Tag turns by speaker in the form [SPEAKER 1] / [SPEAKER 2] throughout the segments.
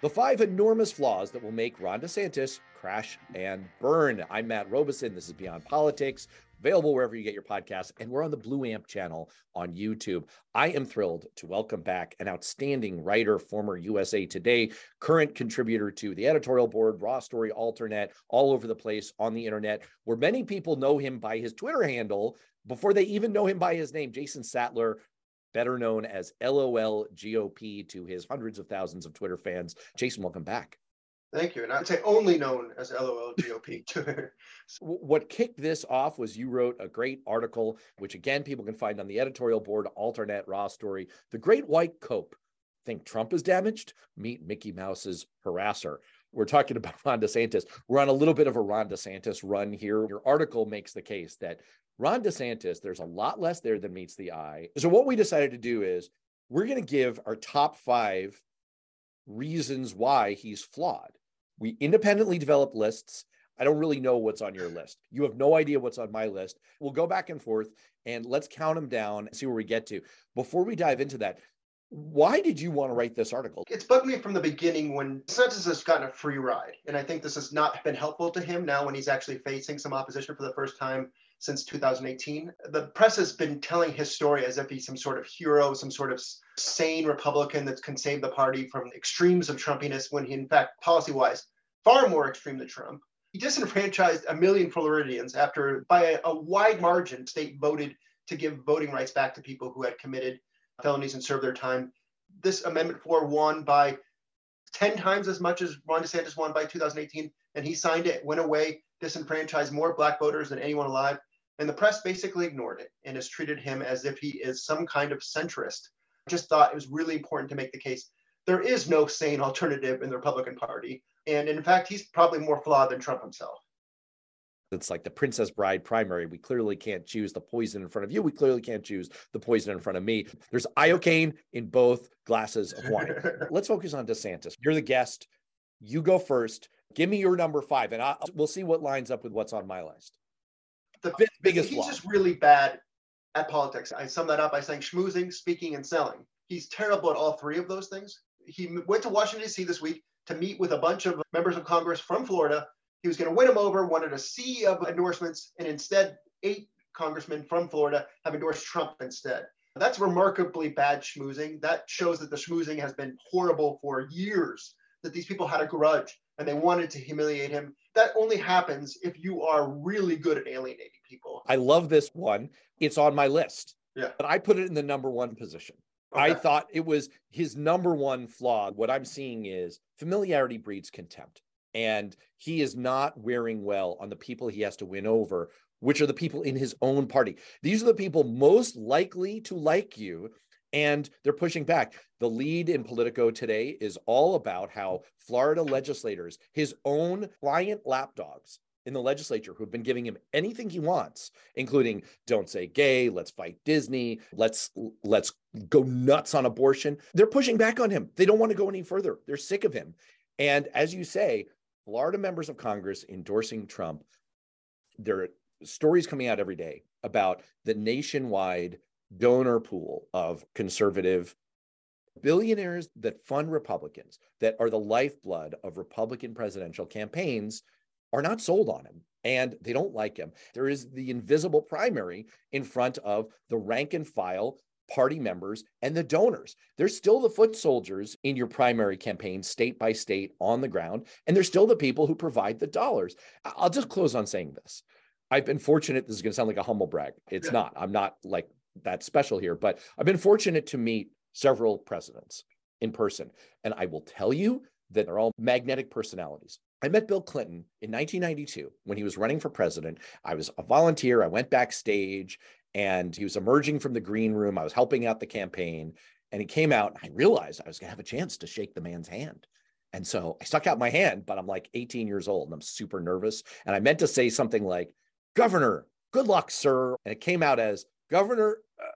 [SPEAKER 1] The five enormous flaws that will make Ron DeSantis crash and burn. I'm Matt Robison. This is Beyond Politics, available wherever you get your podcasts, and we're on the Blue Amp channel on YouTube. I am thrilled to welcome back an outstanding writer, former USA Today, current contributor to the editorial board, Raw Story AlterNet, all over the place on the internet, where many people know him by his Twitter handle before they even know him by his name, Jason Sattler, better known as LOL GOP to his hundreds of thousands of Twitter fans. Jason, welcome back.
[SPEAKER 2] Thank you. And I'd say only known as LOL GOP.
[SPEAKER 1] what kicked this off was you wrote a great article, which again, people can find on the editorial board, AlterNet Raw Story, The Great White Cope. Think Trump is damaged? Meet Mickey Mouse's harasser. We're talking about Ron DeSantis. We're on a little bit of a Ron DeSantis run here. Your article makes the case that Ron DeSantis, there's a lot less there than meets the eye. So, what we decided to do is we're going to give our top five reasons why he's flawed. We independently developed lists. I don't really know what's on your list. You have no idea what's on my list. We'll go back and forth and let's count them down and see where we get to. Before we dive into that, why did you want to write this article?
[SPEAKER 2] It's bugged me from the beginning when DeSantis has gotten a free ride. And I think this has not been helpful to him now when he's actually facing some opposition for the first time since 2018. The press has been telling his story as if he's some sort of hero, some sort of sane Republican that can save the party from extremes of Trumpiness, when he, in fact, policy wise, far more extreme than Trump. He disenfranchised a million Floridians after, by a wide margin, state voted to give voting rights back to people who had committed felonies and serve their time. This Amendment 4 won by 10 times as much as Ron DeSantis won by 2018, and he signed it, went away, disenfranchised more black voters than anyone alive. And the press basically ignored it and has treated him as if he is some kind of centrist. Just thought it was really important to make the case there is no sane alternative in the Republican Party. And in fact, he's probably more flawed than Trump himself.
[SPEAKER 1] It's like the Princess Bride primary. We clearly can't choose the poison in front of you. We clearly can't choose the poison in front of me. There's iocane in both glasses of wine. Let's focus on DeSantis. You're the guest. You go first. Give me your number five, and I, we'll see what lines up with what's on my list
[SPEAKER 2] the fifth biggest. He's flaw. just really bad at politics. I sum that up by saying schmoozing, speaking, and selling. He's terrible at all three of those things. He went to Washington D.C. this week to meet with a bunch of members of Congress from Florida. He was going to win them over, wanted a sea of endorsements, and instead, eight congressmen from Florida have endorsed Trump instead. That's remarkably bad schmoozing. That shows that the schmoozing has been horrible for years, that these people had a grudge and they wanted to humiliate him that only happens if you are really good at alienating people.
[SPEAKER 1] I love this one. It's on my list.
[SPEAKER 2] Yeah.
[SPEAKER 1] But I put it in the number one position. Okay. I thought it was his number one flaw. What I'm seeing is familiarity breeds contempt. And he is not wearing well on the people he has to win over, which are the people in his own party. These are the people most likely to like you and they're pushing back. The lead in Politico today is all about how Florida legislators, his own client lapdogs in the legislature who've been giving him anything he wants, including don't say gay, let's fight Disney, let's let's go nuts on abortion. They're pushing back on him. They don't want to go any further. They're sick of him. And as you say, Florida members of Congress endorsing Trump, there are stories coming out every day about the nationwide donor pool of conservative billionaires that fund Republicans, that are the lifeblood of Republican presidential campaigns, are not sold on him and they don't like him. There is the invisible primary in front of the rank and file party members and the donors. They're still the foot soldiers in your primary campaign, state by state, on the ground, and they're still the people who provide the dollars. I'll just close on saying this. I've been fortunate. This is going to sound like a humble brag. It's yeah. not. I'm not like that special here, but I've been fortunate to meet several presidents in person. And I will tell you that they're all magnetic personalities. I met Bill Clinton in 1992 when he was running for president. I was a volunteer. I went backstage and he was emerging from the green room. I was helping out the campaign. And he came out, and I realized I was going to have a chance to shake the man's hand. And so I stuck out my hand, but I'm like 18 years old and I'm super nervous. And I meant to say something like, Governor, good luck, sir. And it came out as, Governor, uh,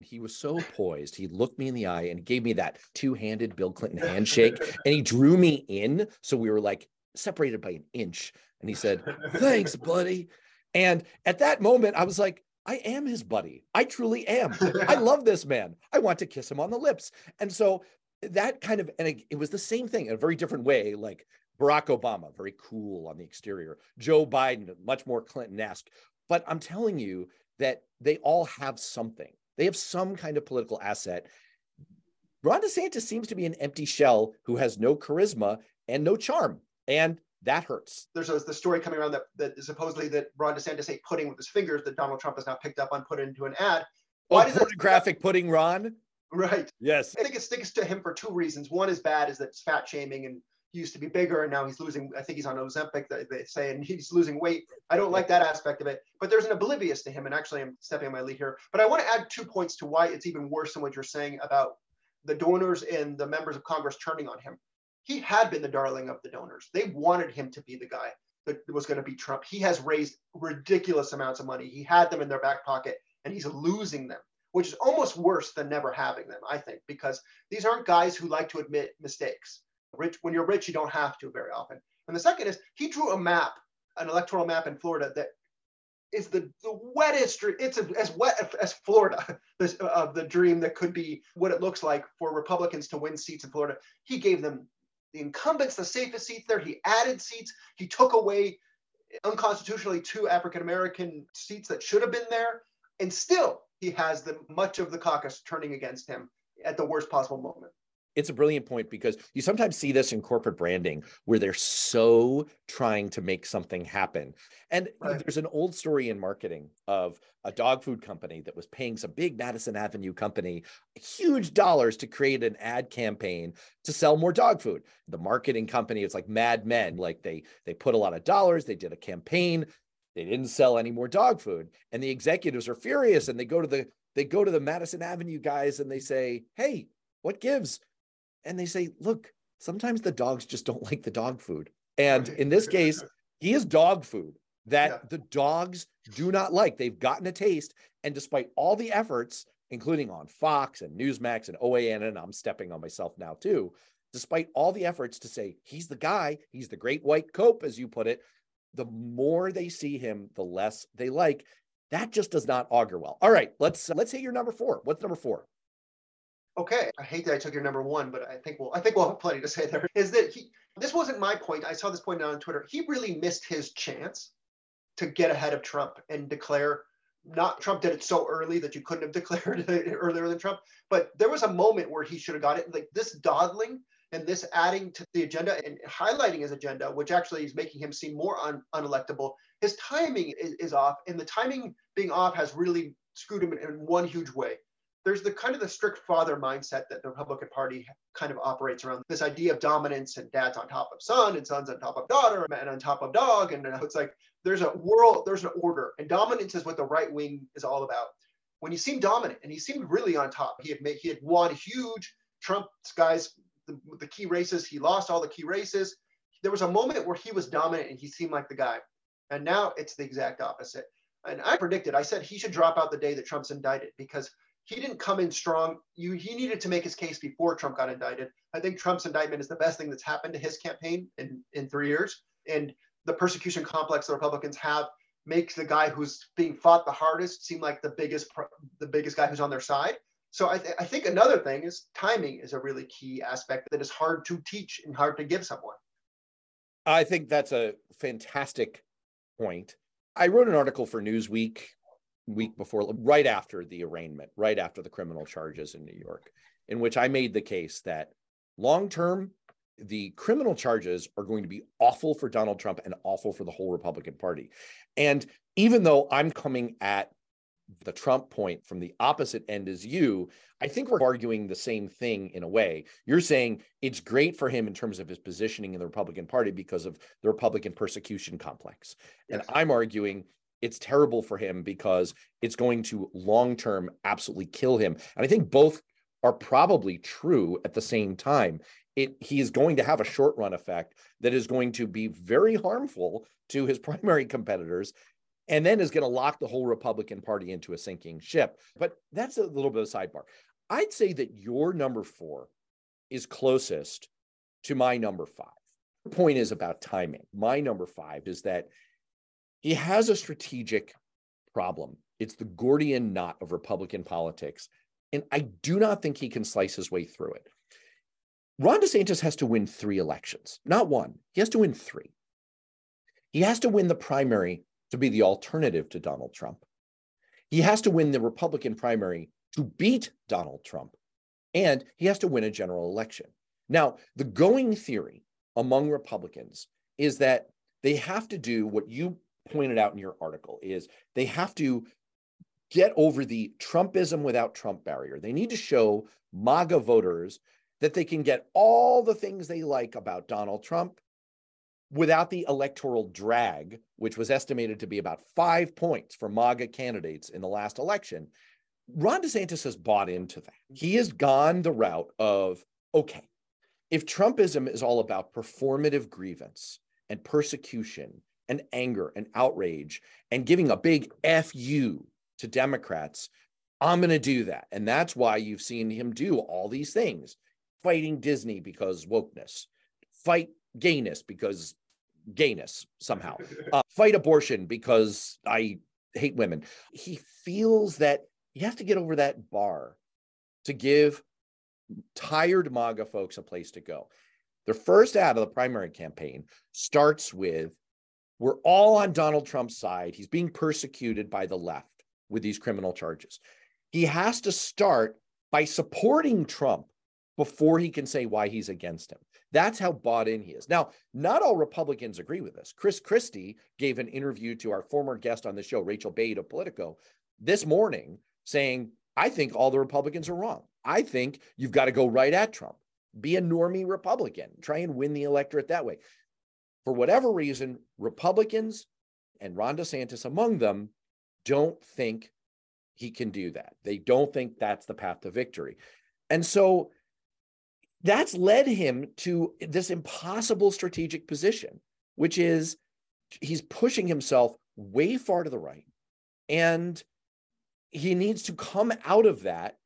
[SPEAKER 1] he was so poised. He looked me in the eye and gave me that two-handed Bill Clinton handshake, and he drew me in. So we were like separated by an inch. And he said, "Thanks, buddy." And at that moment, I was like, I am his buddy. I truly am. I love this man. I want to kiss him on the lips. And so that kind of, and it, it was the same thing in a very different way. Like Barack Obama, very cool on the exterior. Joe Biden, much more Clinton esque. But I'm telling you that they all have something. They have some kind of political asset. Ron DeSantis seems to be an empty shell who has no charisma and no charm. And that hurts.
[SPEAKER 2] There's a, the story coming around that, that supposedly that Ron DeSantis ate pudding with his fingers that Donald Trump has now picked up on, put into an ad.
[SPEAKER 1] Oh, Why oh, does pornographic it, pudding, Ron?
[SPEAKER 2] Right.
[SPEAKER 1] Yes.
[SPEAKER 2] I think it sticks to him for two reasons. One is bad, is that it's fat shaming and he used to be bigger and now he's losing. I think he's on Ozempic, they say, and he's losing weight. I don't like that aspect of it. But there's an oblivious to him. And actually, I'm stepping on my lead here. But I want to add two points to why it's even worse than what you're saying about the donors and the members of Congress turning on him. He had been the darling of the donors. They wanted him to be the guy that was going to be Trump. He has raised ridiculous amounts of money. He had them in their back pocket and he's losing them which is almost worse than never having them, I think, because these aren't guys who like to admit mistakes. Rich, when you're rich, you don't have to very often. And the second is he drew a map, an electoral map in Florida that is the, the wettest, it's a, as wet as Florida, this, uh, the dream that could be what it looks like for Republicans to win seats in Florida. He gave them the incumbents the safest seats there. He added seats. He took away unconstitutionally two African American seats that should have been there. And still, he has the much of the caucus turning against him at the worst possible moment
[SPEAKER 1] it's a brilliant point because you sometimes see this in corporate branding where they're so trying to make something happen. And right. there's an old story in marketing of a dog food company that was paying some big Madison Avenue company huge dollars to create an ad campaign to sell more dog food. The marketing company, it's like Mad Men, like they they put a lot of dollars, they did a campaign, they didn't sell any more dog food. And the executives are furious and they go to the they go to the Madison Avenue guys and they say, "Hey, what gives?" And they say, "Look, sometimes the dogs just don't like the dog food." And in this case, he is dog food that yeah. the dogs do not like. They've gotten a taste and despite all the efforts including on Fox and Newsmax and OAN and I'm stepping on myself now too, despite all the efforts to say he's the guy, he's the great white cope as you put it, the more they see him, the less they like. That just does not augur well. All right, let's uh, let's hit your number four. What's number four?
[SPEAKER 2] Okay, I hate that I took your number one, but I think we'll I think we'll have plenty to say there. Is that he? This wasn't my point. I saw this point on Twitter. He really missed his chance to get ahead of Trump and declare. Not Trump did it so early that you couldn't have declared it earlier than Trump, but there was a moment where he should have got it. Like this dawdling and this adding to the agenda and highlighting his agenda, which actually is making him seem more un- unelectable, his timing is, is, off. And the timing being off has really screwed him in, in one huge way. There's the kind of the strict father mindset that the Republican Party kind of operates around this idea of dominance and dad's on top of son and son's on top of daughter and on top of dog. And it's like there's a world, there's an order, and dominance is what the right wing is all about. When he seemed dominant and he seemed really on top, he had made, he had won huge Trump's guys the, the key races. He lost all the key races. There was a moment where he was dominant and he seemed like the guy. And now it's the exact opposite. And I predicted, I said he should drop out the day that Trump's indicted because he didn't come in strong. You, he needed to make his case before Trump got indicted. I think Trump's indictment is the best thing that's happened to his campaign in, in three years. And the persecution complex the Republicans have makes the guy who's being fought the hardest seem like the biggest the biggest guy who's on their side. So I, th- I think another thing is timing is a really key aspect that is hard to teach and hard to give someone.
[SPEAKER 1] I think that's a fantastic point. I wrote an article for Newsweek week before, right after the arraignment, right after the criminal charges in New York, in which I made the case that long term, the criminal charges are going to be awful for Donald Trump and awful for the whole Republican Party. And even though I'm coming at the Trump point from the opposite end as you, I think we're arguing the same thing in a way. You're saying it's great for him in terms of his positioning in the Republican Party because of the Republican persecution complex. Yes. And I'm arguing it's terrible for him because it's going to long term absolutely kill him. And I think both are probably true at the same time. It, he is going to have a short run effect that is going to be very harmful to his primary competitors and then is going to lock the whole Republican Party into a sinking ship. But that's a little bit of a sidebar. I'd say that your number four is closest to my number five. The point is about timing. My number five is that he has a strategic problem. It's the Gordian knot of Republican politics. And I do not think he can slice his way through it. Ron DeSantis has to win three elections, not one. He has to win three. He has to win the primary to be the alternative to Donald Trump. He has to win the Republican primary to beat Donald Trump. And he has to win a general election. Now, the going theory among Republicans is that they have to do what you pointed out in your article is they have to get over the Trumpism without Trump barrier. They need to show MAGA voters that they can get all the things they like about Donald Trump without the electoral drag, which was estimated to be about five points for MAGA candidates in the last election. Ron DeSantis has bought into that. He has gone the route of okay, if Trumpism is all about performative grievance and persecution and anger and outrage and giving a big FU to Democrats, I'm going to do that. And that's why you've seen him do all these things fighting Disney because wokeness, fight gayness because gayness somehow, uh, fight abortion because I hate women. He feels that you have to get over that bar to give tired MAGA folks a place to go. Their first ad of the primary campaign starts with We're all on Donald Trump's side. He's being persecuted by the left with these criminal charges. He has to start by supporting Trump before he can say why he's against him. That's how bought in he is. Now, not all Republicans agree with this. Chris Christie gave an interview to our former guest on the show, Rachel Bade of Politico, this morning saying, I think all the Republicans are wrong. I think you've got to go right at Trump. Be a normie Republican. Try and win the electorate that way. For whatever reason, Republicans and Ron DeSantis among them don't think he can do that. They don't think that's the path to victory. And so that's led him to this impossible strategic position, which is he's pushing himself way far to the right. And he needs to come out of that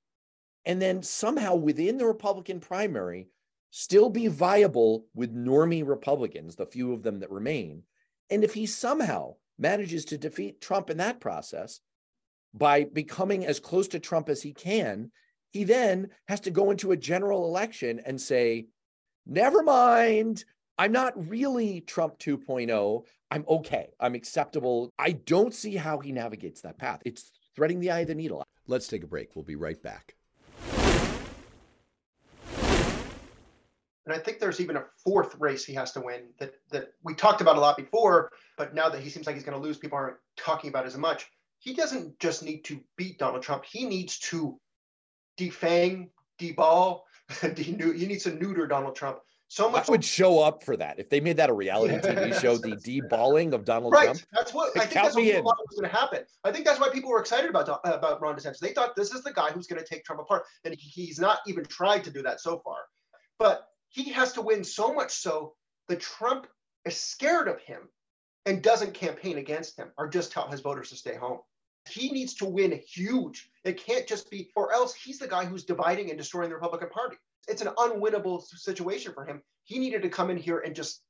[SPEAKER 1] and then somehow within the Republican primary still be viable with normie Republicans, the few of them that remain. And if he somehow manages to defeat Trump in that process by becoming as close to Trump as he can, he then has to go into a general election and say, never mind, I'm not really Trump 2.0. I'm okay. I'm acceptable. I don't see how he navigates that path. It's threading the eye of the needle.
[SPEAKER 3] Let's take a break. We'll be right back.
[SPEAKER 2] And I think there's even a fourth race he has to win that that we talked about a lot before, but now that he seems like he's going to lose, people aren't talking about as much. He doesn't just need to beat Donald Trump. He needs to defang, deball, de- he needs to neuter Donald Trump. So much
[SPEAKER 1] I would show up for that if they made that a reality TV show, the deballing of Donald
[SPEAKER 2] right.
[SPEAKER 1] Trump.
[SPEAKER 2] That's what I think. That's what thought was going to happen. I think that's why people were excited about about Ron DeSantis. They thought this is the guy who's going to take Trump apart, and he's not even tried to do that so far. But he has to win so much so that Trump is scared of him and doesn't campaign against him or just tell his voters to stay home. He needs to win huge. It can't just be, or else he's the guy who's dividing and destroying the Republican Party. It's an unwinnable situation for him. He needed to come in here and just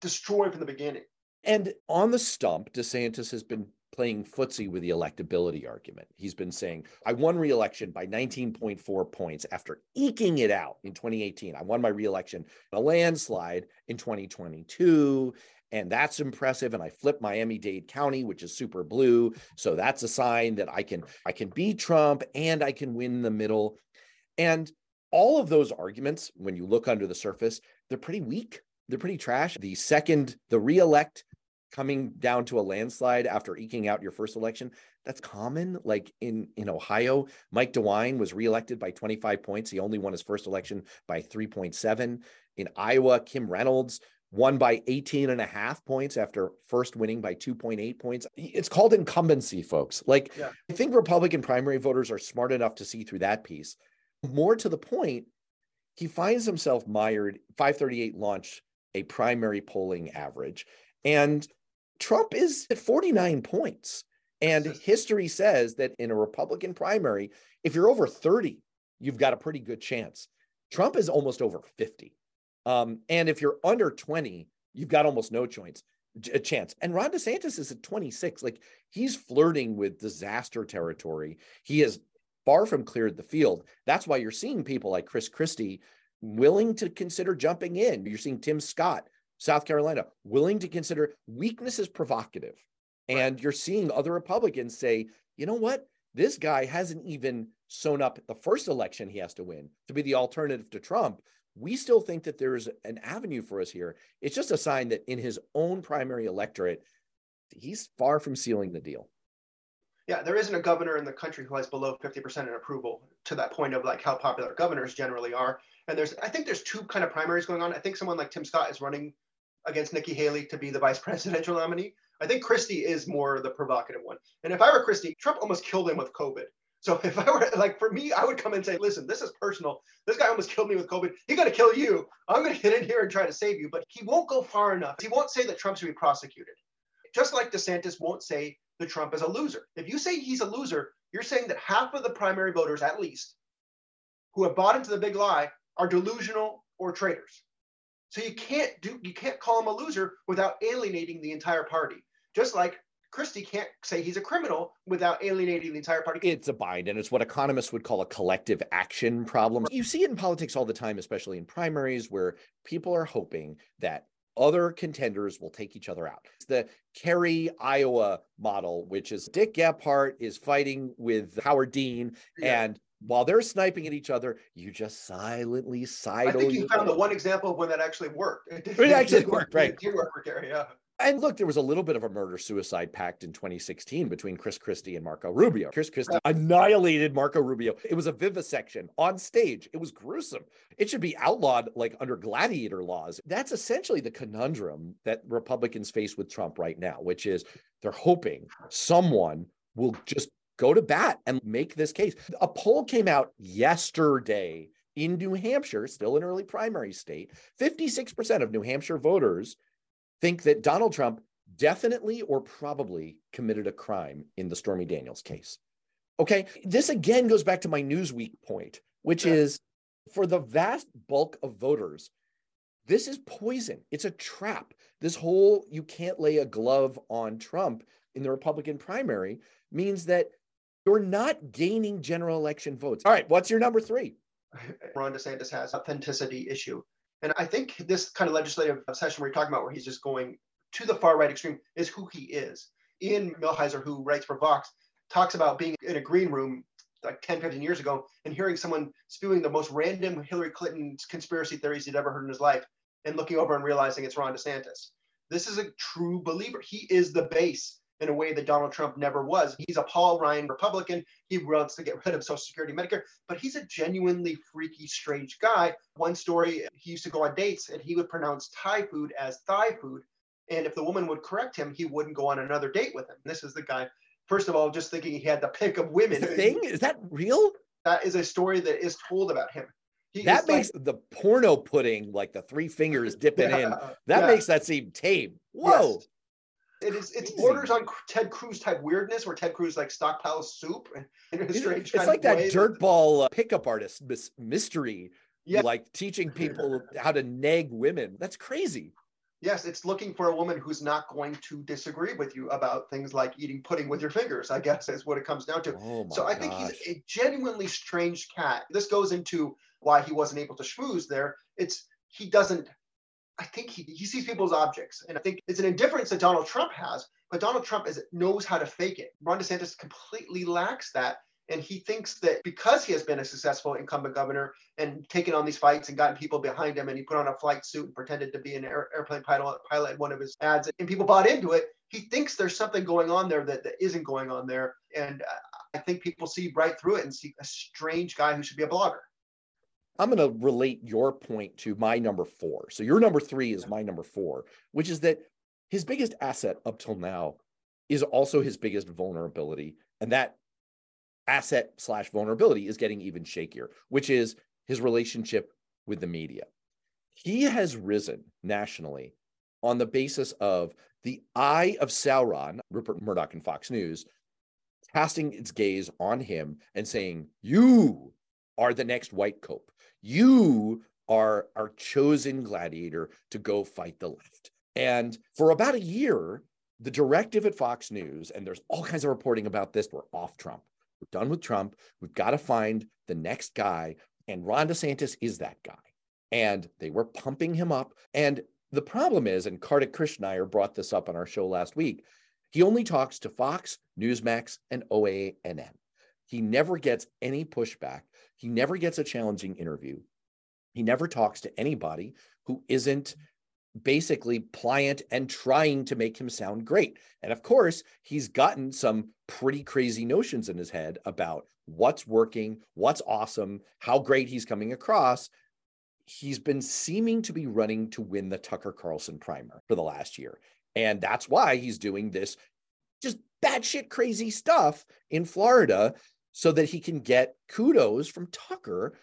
[SPEAKER 2] destroy from the beginning.
[SPEAKER 1] And on the stump, DeSantis has been playing footsie with the electability argument. He's been saying, I won reelection by 19.4 points after eking it out in 2018. I won my reelection a landslide in 2022. And that's impressive. And I flipped Miami-Dade County, which is super blue. So that's a sign that I can I can beat Trump and I can win the middle. And all of those arguments, when you look under the surface, they're pretty weak. They're pretty trash. The second, the reelect coming down to a landslide after eking out your first election that's common like in in ohio. Mike dewine was reelected by 25 points. He only won his first election by 3.7 in iowa kim reynolds won by 18 and a half points after first winning by 2.8 points. It's called incumbency folks. Like yeah. i think republican primary voters are smart enough to see through that piece. More to the point he finds himself mired 538 launched a primary polling average. And Trump is at 49 points. And history says that in a Republican primary, if you're over 30, you've got a pretty good chance. Trump is almost over 50. Um, and if you're under 20, you've got almost no chance. A chance. And Ron DeSantis is at 26. Like he's flirting with disaster territory. He has far from cleared the field. That's why you're seeing people like Chris Christie willing to consider jumping in. You're seeing Tim Scott, South Carolina, willing to consider weakness is provocative. And you're seeing other Republicans say, you know what? This guy hasn't even sewn up the first election he has to win to be the alternative to Trump. We still think that there's an avenue for us here. It's just a sign that in his own primary electorate, he's far from sealing the deal.
[SPEAKER 2] Yeah, there isn't a governor in the country who has below 50% in approval to that point of like how popular governors generally are. And there's, I think there's two kind of primaries going on. I think someone like Tim Scott is running against Nikki Haley to be the vice presidential nominee. I think Christie is more the provocative one. And if I were Christie, Trump almost killed him with COVID. So if I were like for me, I would come and say, listen, this is personal. This guy almost killed me with COVID. He's gonna kill you. I'm gonna get in here and try to save you. But he won't go far enough. He won't say that Trump should be prosecuted. Just like DeSantis won't say that Trump is a loser. If you say he's a loser, you're saying that half of the primary voters, at least, who have bought into the big lie are delusional or traitors. So you can't do you can't call him a loser without alienating the entire party. Just like Christie can't say he's a criminal without alienating the entire party.
[SPEAKER 1] It's a bind, and it's what economists would call a collective action problem. You see it in politics all the time, especially in primaries, where people are hoping that other contenders will take each other out. It's the Kerry, Iowa model, which is Dick Gephardt is fighting with Howard Dean, yeah. and while they're sniping at each other, you just silently side. I
[SPEAKER 2] think you found the one example of when that actually worked.
[SPEAKER 1] It, it actually worked, right?
[SPEAKER 2] It did work for Kerry, yeah.
[SPEAKER 1] And look, there was a little bit of a murder suicide pact in 2016 between Chris Christie and Marco Rubio. Chris Christie annihilated Marco Rubio. It was a vivisection on stage. It was gruesome. It should be outlawed like under gladiator laws. That's essentially the conundrum that Republicans face with Trump right now, which is they're hoping someone will just go to bat and make this case. A poll came out yesterday in New Hampshire, still an early primary state. 56% of New Hampshire voters think that Donald Trump definitely or probably committed a crime in the Stormy Daniels case. Okay, this again goes back to my Newsweek point, which yeah. is for the vast bulk of voters, this is poison. It's a trap. This whole you can't lay a glove on Trump in the Republican primary means that you're not gaining general election votes. All right, what's your number three?
[SPEAKER 2] Ron DeSantis has authenticity issue. And I think this kind of legislative session we're talking about, where he's just going to the far right extreme, is who he is. Ian Millhiser, who writes for Vox, talks about being in a green room like 10, 15 years ago and hearing someone spewing the most random Hillary Clinton conspiracy theories he'd ever heard in his life and looking over and realizing it's Ron DeSantis. This is a true believer. He is the base in a way that Donald Trump never was. He's a Paul Ryan Republican. He wants to get rid of Social Security, Medicare, but he's a genuinely freaky, strange guy. One story, he used to go on dates and he would pronounce Thai food as Thai food. And if the woman would correct him, he wouldn't go on another date with him. This is the guy, first of all, just thinking he had the pick of women.
[SPEAKER 1] The thing? Is that real?
[SPEAKER 2] That is a story that is told about him.
[SPEAKER 1] He that makes like, the porno pudding, like the three fingers dipping yeah, in, that yeah. makes that seem tame. Whoa. Yes.
[SPEAKER 2] It is. It's borders on Ted Cruz type weirdness, where Ted Cruz like stockpiles soup and in a strange.
[SPEAKER 1] It's like that dirtball uh, pickup artist mystery. Yeah. Like teaching people how to nag women. That's crazy.
[SPEAKER 2] Yes, it's looking for a woman who's not going to disagree with you about things like eating pudding with your fingers, I guess is what it comes down to. Oh so I think he's a genuinely strange cat. This goes into why he wasn't able to schmooze there. It's he doesn't I think he, he sees people as objects. And I think it's an indifference that Donald Trump has, but Donald Trump is, knows how to fake it. Ron DeSantis completely lacks that. And he thinks that because he has been a successful incumbent governor and taken on these fights and gotten people behind him, and he put on a flight suit and pretended to be an air, airplane pilot, pilot in one of his ads, and people bought into it, he thinks there's something going on there that, that isn't going on there. And uh, I think people see right through it and see a strange guy who should be a blogger.
[SPEAKER 1] I'm going to relate your point to my number four. So your number three is my number four, which is that his biggest asset up till now is also his biggest vulnerability. And that asset slash vulnerability is getting even shakier, which is his relationship with the media. He has risen nationally on the basis of the eye of Sauron, Rupert Murdoch and Fox News, casting its gaze on him and saying, You are the next white cope. You are our chosen gladiator to go fight the left. And for about a year, the directive at Fox News, and there's all kinds of reporting about this, we're off Trump. We're done with Trump. We've got to find the next guy. And Ron DeSantis is that guy. and they were pumping him up. And the problem is, and Kartik Krishnaiyer brought this up on our show last week, he only talks to Fox, Newsmax, and OANN. He never gets any pushback. He never gets a challenging interview. He never talks to anybody who isn't basically pliant and trying to make him sound great. And of course, he's gotten some pretty crazy notions in his head about what's working, what's awesome, how great he's coming across. He's been seeming to be running to win the Tucker Carlson primer for the last year. And that's why he's doing this just batshit crazy stuff in Florida so that he can get kudos from Tucker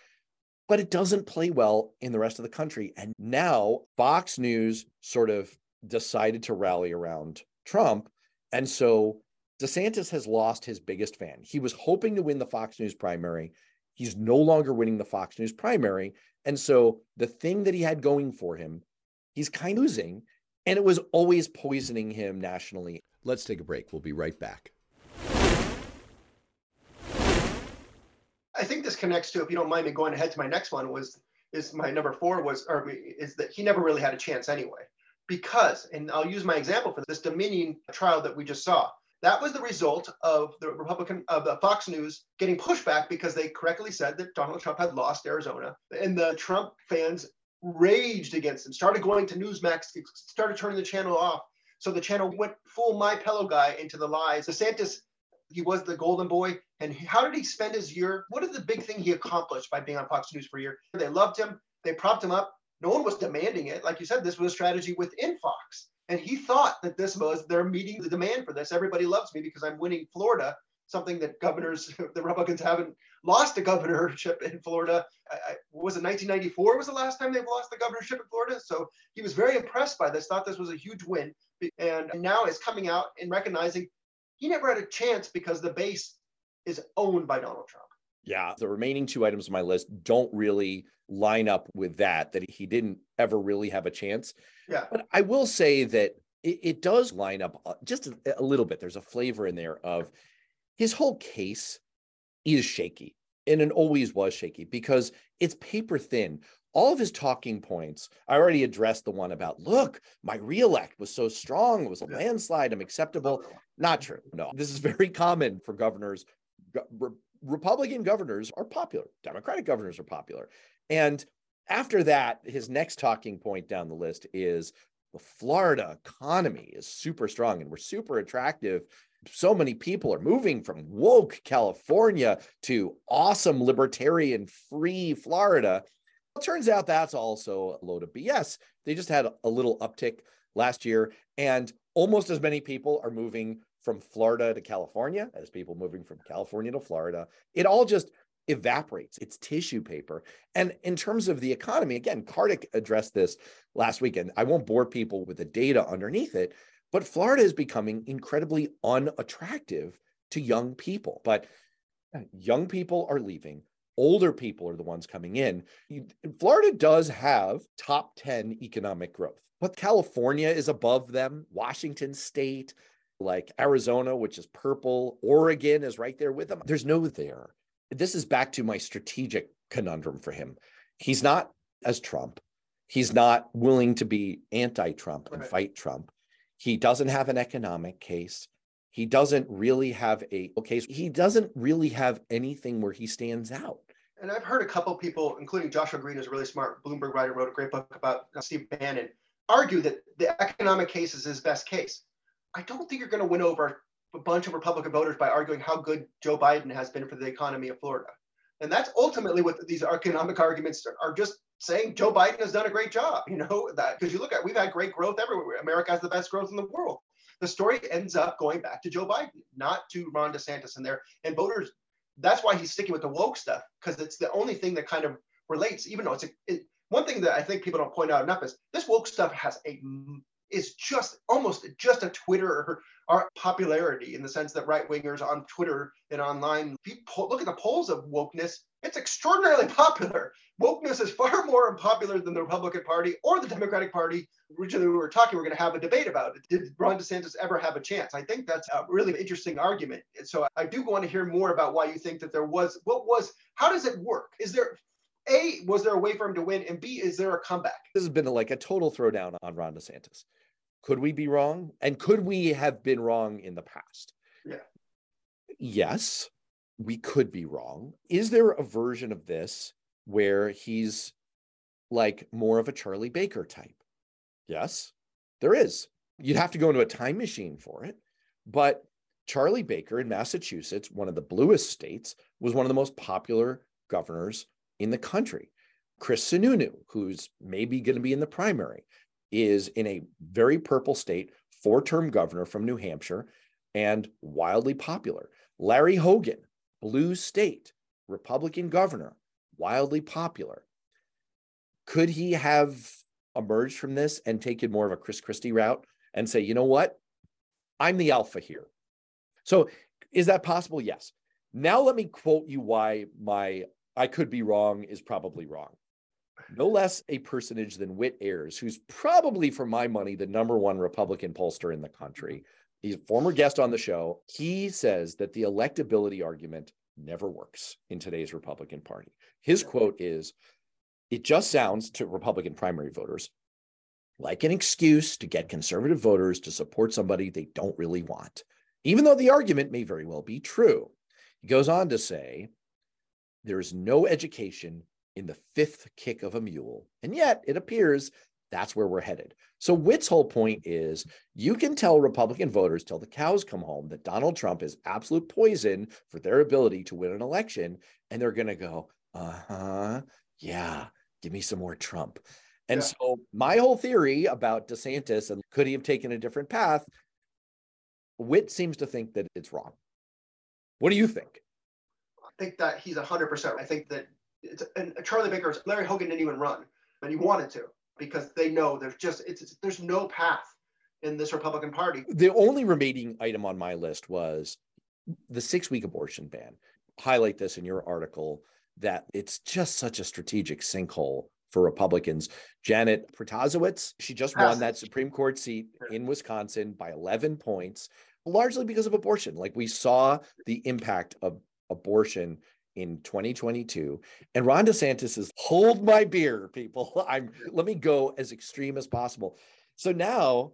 [SPEAKER 1] but it doesn't play well in the rest of the country. And now Fox News sort of decided to rally around Trump. And so DeSantis has lost his biggest fan. He was hoping to win the Fox News primary. He's no longer winning the Fox News primary. And so the thing that he had going for him, he's kind of losing. And it was always poisoning him nationally.
[SPEAKER 3] Let's take a break. We'll be right back.
[SPEAKER 2] I think this connects to, if you don't mind me going ahead to my next one, was is my number four was or is that he never really had a chance anyway. Because, and I'll use my example for this Dominion trial that we just saw. That was the result of the Republican of the Fox News getting pushback because they correctly said that Donald Trump had lost Arizona, and the Trump fans raged against him, started going to Newsmax, started turning the channel off. So the channel went full my pillow guy into the lies. DeSantis he was the golden boy. And how did he spend his year? What is the big thing he accomplished by being on Fox News for a year? They loved him. They propped him up. No one was demanding it. Like you said, this was a strategy within Fox. And he thought that this was, they're meeting the demand for this. Everybody loves me because I'm winning Florida, something that governors, the Republicans haven't lost a governorship in Florida. I, I, was it 1994 was the last time they've lost the governorship in Florida? So he was very impressed by this, thought this was a huge win. And now is coming out and recognizing he never had a chance because the base is owned by Donald Trump.
[SPEAKER 1] Yeah, the remaining two items on my list don't really line up with that, that he didn't ever really have a chance.
[SPEAKER 2] Yeah.
[SPEAKER 1] But I will say that it, it does line up uh, just a, a little bit. There's a flavor in there of his whole case is shaky and it always was shaky because it's paper thin all of his talking points, I already addressed the one about, look, my reelect was so strong, it was a landslide, I'm acceptable. Not true. No, this is very common for governors. Re- Republican governors are popular, Democratic governors are popular. And after that, his next talking point down the list is the Florida economy is super strong and we're super attractive. So many people are moving from woke California to awesome libertarian free Florida. It turns out that's also a load of BS. They just had a little uptick last year, and almost as many people are moving from Florida to California as people moving from California to Florida. It all just evaporates. It's tissue paper. And in terms of the economy, again, Kartik addressed this last weekend. I won't bore people with the data underneath it, but Florida is becoming incredibly unattractive to young people. But uh, young people are leaving older people are the ones coming in. Florida does have top 10 economic growth, but California is above them, Washington State, like Arizona, which is purple, Oregon is right there with them. There's no there. This is back to my strategic conundrum for him. He's not as Trump. He's not willing to be anti Trump and right. fight Trump. He doesn't have an economic case. He doesn't really have a case. He doesn't really have anything where he stands out
[SPEAKER 2] and I've heard a couple people, including Joshua Green, who's a really smart Bloomberg writer, wrote a great book about uh, Steve Bannon, argue that the economic case is his best case. I don't think you're going to win over a bunch of Republican voters by arguing how good Joe Biden has been for the economy of Florida. And that's ultimately what these economic arguments are just saying Joe Biden has done a great job, you know, that because you look at we've had great growth everywhere. America has the best growth in the world. The story ends up going back to Joe Biden, not to Ron DeSantis and there. And voters that's why he's sticking with the woke stuff because it's the only thing that kind of relates. Even though it's a, it, one thing that I think people don't point out enough is this woke stuff has a is just almost just a Twitter popularity in the sense that right wingers on Twitter and online look at the polls of wokeness. It's extraordinarily popular. Wokeness is far more unpopular than the Republican Party or the Democratic Party. Originally, we were talking, we are going to have a debate about it. Did Ron DeSantis ever have a chance? I think that's a really interesting argument. So I do want to hear more about why you think that there was, what was, how does it work? Is there A, was there a way for him to win? And B, is there a comeback?
[SPEAKER 1] This has been like a total throwdown on Ron DeSantis. Could we be wrong? And could we have been wrong in the past?
[SPEAKER 2] Yeah.
[SPEAKER 1] Yes, we could be wrong. Is there a version of this where he's like more of a Charlie Baker type? Yes, there is. You'd have to go into a time machine for it. But Charlie Baker in Massachusetts, one of the bluest states, was one of the most popular governors in the country. Chris Sununu, who's maybe going to be in the primary, is in a very purple state, four term governor from New Hampshire, and wildly popular. Larry Hogan, blue state, Republican governor, wildly popular. Could he have emerged from this and taken more of a Chris Christie route and say, you know what? I'm the alpha here. So is that possible? Yes. Now let me quote you why my I could be wrong is probably wrong. No less a personage than Whit Ayres, who's probably, for my money, the number one Republican pollster in the country. He's a former guest on the show. He says that the electability argument never works in today's Republican Party. His quote is It just sounds to Republican primary voters like an excuse to get conservative voters to support somebody they don't really want, even though the argument may very well be true. He goes on to say, there is no education in the fifth kick of a mule. And yet it appears that's where we're headed. So Whit's whole point is you can tell Republican voters till the cows come home that Donald Trump is absolute poison for their ability to win an election. And they're going to go, uh huh, yeah, give me some more Trump. And yeah. so my whole theory about DeSantis and could he have taken a different path, Witt seems to think that it's wrong. What do you think?
[SPEAKER 2] I think that he's 100%. I think that and Charlie Baker, Larry Hogan didn't even run, but he wanted to because they know there's just it's, it's there's no path in this Republican Party.
[SPEAKER 1] The only remaining item on my list was the six week abortion ban. Highlight this in your article that it's just such a strategic sinkhole for Republicans. Janet Protasiewicz, she just won that Supreme Court seat in Wisconsin by 11 points, largely because of abortion. Like we saw the impact of abortion in 2022. And Ron DeSantis is hold my beer, people. I'm let me go as extreme as possible. So now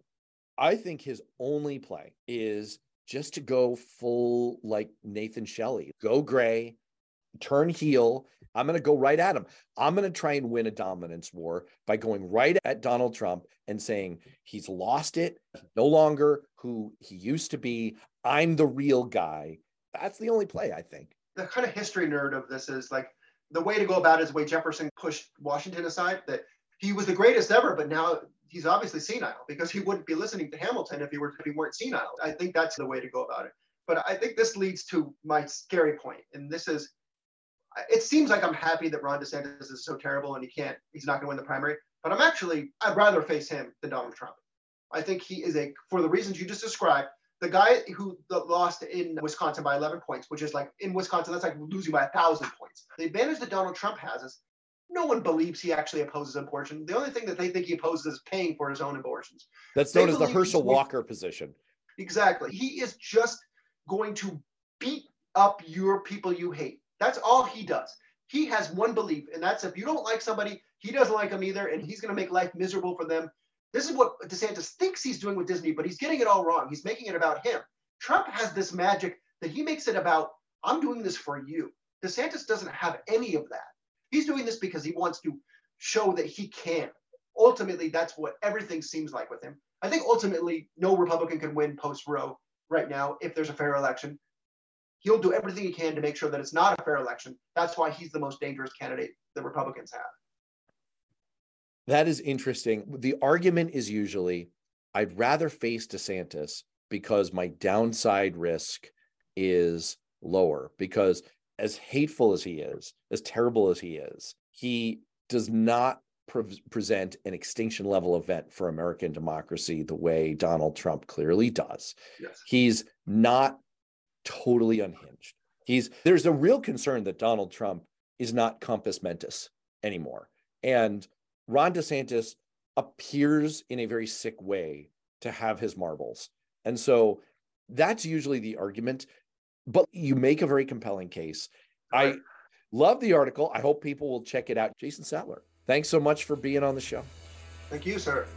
[SPEAKER 1] I think his only play is just to go full like Nathan Shelley, go gray, turn heel. I'm going to go right at him. I'm going to try and win a dominance war by going right at Donald Trump and saying he's lost it, no longer who he used to be. I'm the real guy. That's the only play, I think
[SPEAKER 2] the kind of history nerd of this is like the way to go about it is the way Jefferson pushed Washington aside. That he was the greatest ever, but now he's obviously senile because he wouldn't be listening to Hamilton if he were if he weren't senile. I think that's the way to go about it. But I think this leads to my scary point, and this is. It seems like I'm happy that Ron DeSantis is so terrible and he can't, he's not going to win the primary. But I'm actually, I'd rather face him than Donald Trump. I think he is a, for the reasons you just described, the guy who lost in Wisconsin by 11 points, which is like in Wisconsin, that's like losing by a thousand points. The advantage that Donald Trump has is no one believes he actually opposes abortion. The only thing that they think he opposes is paying for his own abortions.
[SPEAKER 1] That's known as the Herschel Walker position.
[SPEAKER 2] Exactly. He is just going to beat up your people you hate. That's all he does. He has one belief, and that's if you don't like somebody, he doesn't like them either, and he's going to make life miserable for them. This is what DeSantis thinks he's doing with Disney, but he's getting it all wrong. He's making it about him. Trump has this magic that he makes it about, I'm doing this for you. DeSantis doesn't have any of that. He's doing this because he wants to show that he can. Ultimately, that's what everything seems like with him. I think ultimately, no Republican can win post Roe right now if there's a fair election. He'll do everything he can to make sure that it's not a fair election. That's why he's the most dangerous candidate the Republicans have.
[SPEAKER 1] That is interesting. The argument is usually I'd rather face DeSantis because my downside risk is lower because as hateful as he is, as terrible as he is, he does not pre- present an extinction level event for American democracy the way Donald Trump clearly does. Yes. He's not totally unhinged. He's there's a real concern that Donald Trump is not compos mentis anymore. And Ron DeSantis appears in a very sick way to have his marbles. And so that's usually the argument. But you make a very compelling case. I Love the article. I hope people will check it out. Jason Sattler, thanks so much for being on the show.
[SPEAKER 2] Thank you, sir.